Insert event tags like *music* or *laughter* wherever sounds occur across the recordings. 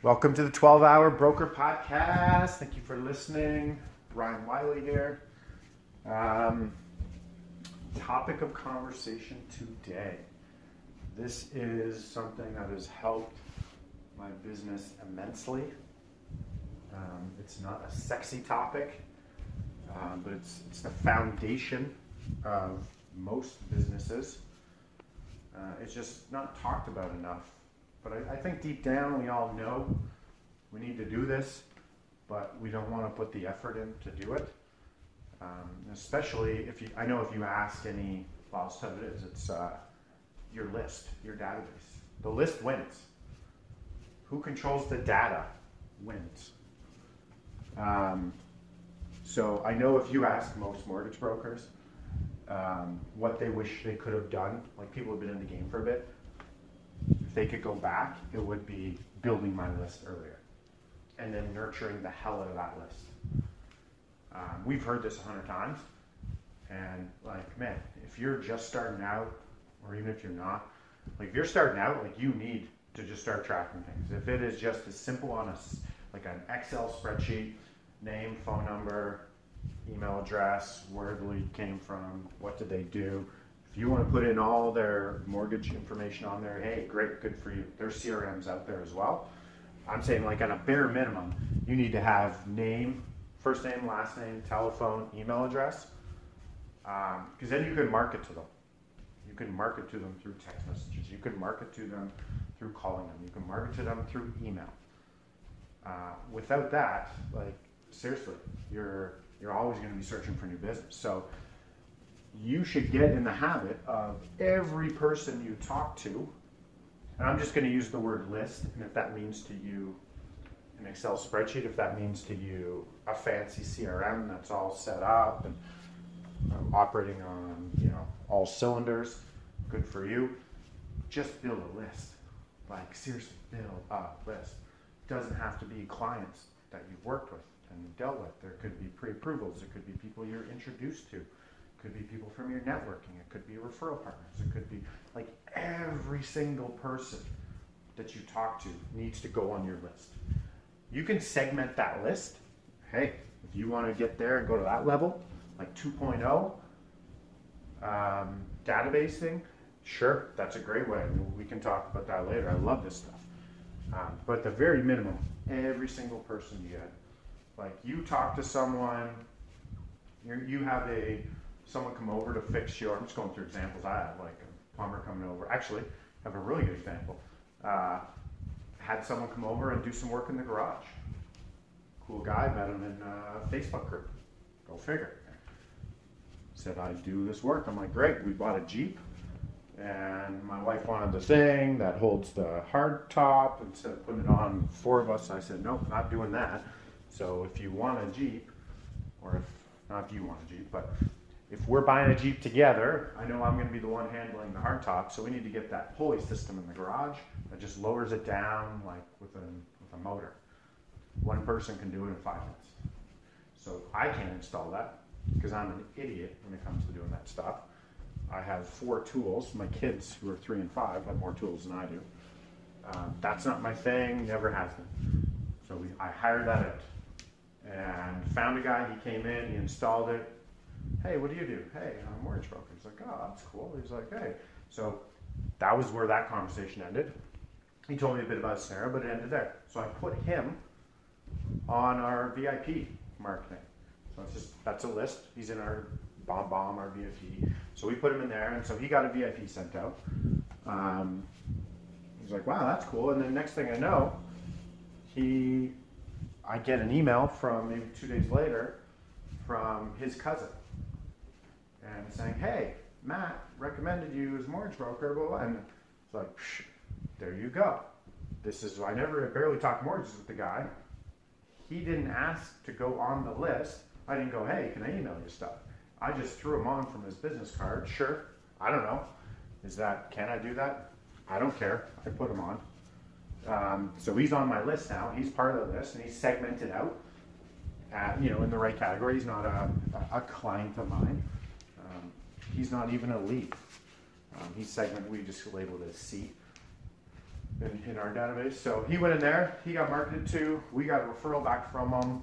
Welcome to the 12 Hour Broker Podcast. Thank you for listening. Ryan Wiley here. Um, topic of conversation today. This is something that has helped my business immensely. Um, it's not a sexy topic, um, but it's, it's the foundation of most businesses. Uh, it's just not talked about enough. But I, I think deep down we all know we need to do this, but we don't want to put the effort in to do it. Um, especially if you, I know if you ask any boss what it is, it's uh, your list, your database. The list wins. Who controls the data wins. Um, so I know if you ask most mortgage brokers um, what they wish they could have done, like people have been in the game for a bit, they could go back, it would be building my list earlier and then nurturing the hell out of that list. Um, we've heard this a hundred times, and like, man, if you're just starting out, or even if you're not, like if you're starting out, like you need to just start tracking things. If it is just as simple on a like an Excel spreadsheet, name, phone number, email address, where the lead came from, what did they do. You want to put in all their mortgage information on there, hey, great, good for you. There's CRMs out there as well. I'm saying like at a bare minimum, you need to have name, first name, last name, telephone, email address, because um, then you can market to them. You can market to them through text messages. You can market to them through calling them. You can market to them through email. Uh, without that, like seriously, you're you're always going to be searching for new business. So you should get in the habit of every person you talk to, and I'm just going to use the word list, and if that means to you an Excel spreadsheet, if that means to you a fancy CRM that's all set up and um, operating on you know all cylinders, good for you. Just build a list. Like seriously, build a list. Doesn't have to be clients that you've worked with and dealt with. There could be pre-approvals. There could be people you're introduced to. Could be people from your networking. It could be referral partners. It could be like every single person that you talk to needs to go on your list you can segment that list. Hey, if you want to get there and go to that level, like 2.0 um, database thing, sure, that's a great way. We can talk about that later. I love this stuff. Um, but the very minimum, every single person you get, like you talk to someone, you you have a someone come over to fix your. I'm just going through examples. I have like a plumber coming over. Actually, I have a really good example. Uh, had someone come over and do some work in the garage. Cool guy, met him in a Facebook group. Go figure. Said, I do this work. I'm like, great. We bought a Jeep, and my wife wanted the thing that holds the hard top. Instead of putting it on four of us, I said, nope, not doing that. So if you want a Jeep, or if not if you want a Jeep, but if we're buying a Jeep together, I know I'm going to be the one handling the hardtop, so we need to get that pulley system in the garage that just lowers it down like with a, with a motor. One person can do it in five minutes. So I can't install that because I'm an idiot when it comes to doing that stuff. I have four tools. My kids, who are three and five, have more tools than I do. Um, that's not my thing, never has been. So we, I hired that out and found a guy. He came in, he installed it, hey, what do you do? Hey, I'm a mortgage broker. He's like, oh, that's cool. He's like, hey. So that was where that conversation ended. He told me a bit about Sarah, but it ended there. So I put him on our VIP marketing. So it's just, that's a list. He's in our BombBomb, our VIP. So we put him in there, and so he got a VIP sent out. Um, he's like, wow, that's cool. And then next thing I know, he, I get an email from maybe two days later from his cousin and saying, "Hey, Matt recommended you as mortgage broker," blah, blah. and it's like, there you go. this is I never barely talked mortgages with the guy. He didn't ask to go on the list. I didn't go, hey, can I email you stuff? I just threw him on from his business card. Sure, I don't know. Is that can I do that? I don't care. I put him on. Um, so he's on my list now. He's part of the list, and he's segmented out. At, you know, in the right category. He's not a, a client of mine. He's not even a lead. Um, he's segment, We just labeled as C in, in our database. So he went in there. He got marketed to. We got a referral back from him,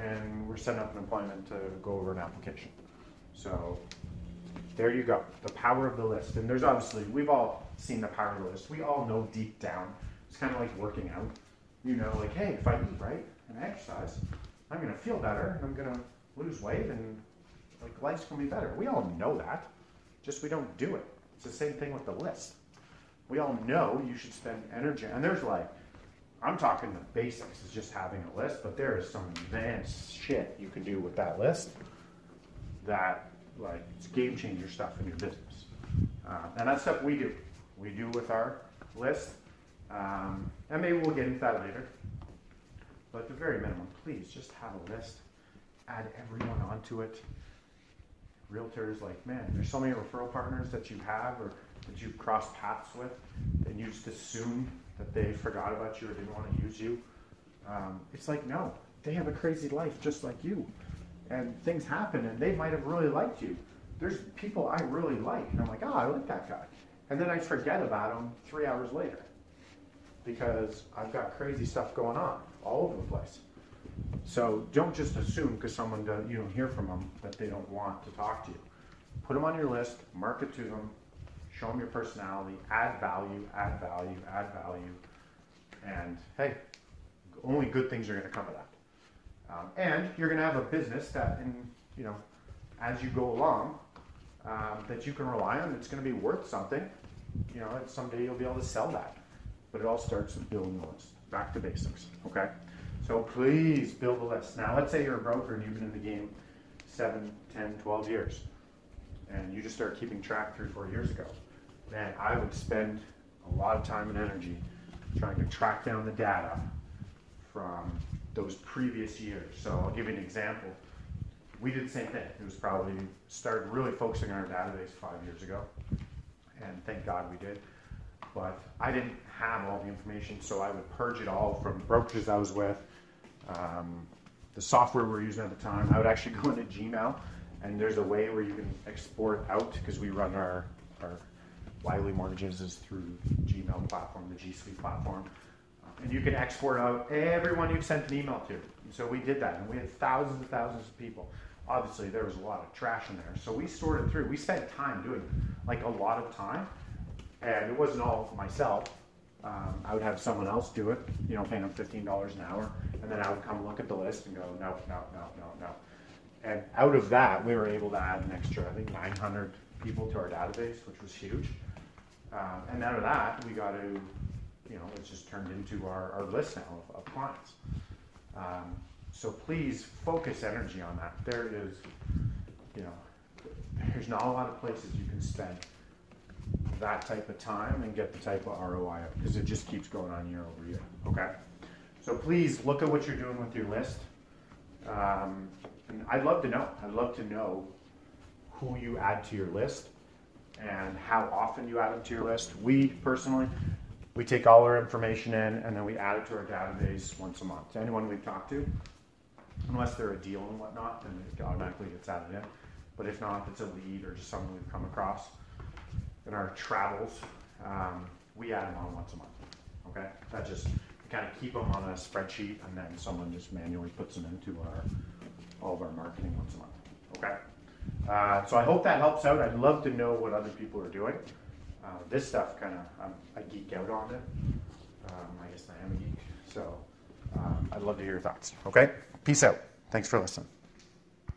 and we're setting up an appointment to go over an application. So there you go. The power of the list. And there's obviously we've all seen the power of the list. We all know deep down. It's kind of like working out. You know, like hey, if I eat right and exercise, I'm gonna feel better and I'm gonna lose weight and like life's gonna be better. We all know that. Just we don't do it. It's the same thing with the list we all know you should spend energy. And there's like, I'm talking the basics, is just having a list, but there is some advanced shit you can do with that list that, like, it's game changer stuff in your business. Uh, and that's stuff we do. We do with our list. Um, and maybe we'll get into that later. But at the very minimum, please just have a list. Add everyone onto it. Realtors, like, man, there's so many referral partners that you have, or that you've crossed paths with and you just assume that they forgot about you or didn't want to use you. Um, it's like, no, they have a crazy life just like you. And things happen and they might have really liked you. There's people I really like, and I'm like, oh, I like that guy. And then I forget about him three hours later because I've got crazy stuff going on all over the place. So don't just assume because someone does, you don't hear from them that they don't want to talk to you. Put them on your list, market to them, show them your personality, add value, add value, add value, and hey, only good things are going to come of that. Um, and you're going to have a business that, in you know, as you go along, um, that you can rely on. It's going to be worth something. You know, and someday you'll be able to sell that. But it all starts with building a list. Back to basics. Okay. So please build a list. Now, let's say you're a broker and you've been in the game 7, 10, 12 years, and you just started keeping track three, four years ago man, I would spend a lot of time and energy trying to track down the data from those previous years. So I'll give you an example. We did the same thing. It was probably started really focusing on our database five years ago, and thank God we did. But I didn't have all the information, so I would purge it all from brokers I was with, um, the software we were using at the time. I would actually *laughs* go into Gmail, and there's a way where you can export out because we run our, our Wiley Mortgages is through Gmail platform, the G Suite platform. And you can export out everyone you've sent an email to. And so we did that, and we had thousands and thousands of people. Obviously, there was a lot of trash in there. So we sorted through. We spent time doing like a lot of time. And it wasn't all myself. Um, I would have someone else do it, you know, paying them $15 an hour. And then I would come look at the list and go, no, no, no, no, no. And out of that, we were able to add an extra, I think, 900 people to our database, which was huge. Um, and out of that, we got to, you know, it's just turned into our, our list now of, of clients. Um, so please focus energy on that. There is, you know, there's not a lot of places you can spend that type of time and get the type of ROI up because it just keeps going on year over year. Okay. So please look at what you're doing with your list. Um, and I'd love to know. I'd love to know who you add to your list and how often you add them to your list. We personally, we take all our information in and then we add it to our database once a month. To anyone we've talked to, unless they're a deal and whatnot, then it automatically gets added in. But if not, if it's a lead or just someone we've come across in our travels, um, we add them on once a month. Okay, that just kind of keep them on a spreadsheet, and then someone just manually puts them into our all of our marketing once a month. Okay. Uh, so I hope that helps out. I'd love to know what other people are doing. Uh, this stuff kind of, I geek out on it. Um, I guess I am a geek. So um, I'd love to hear your thoughts. Okay? Peace out. Thanks for listening.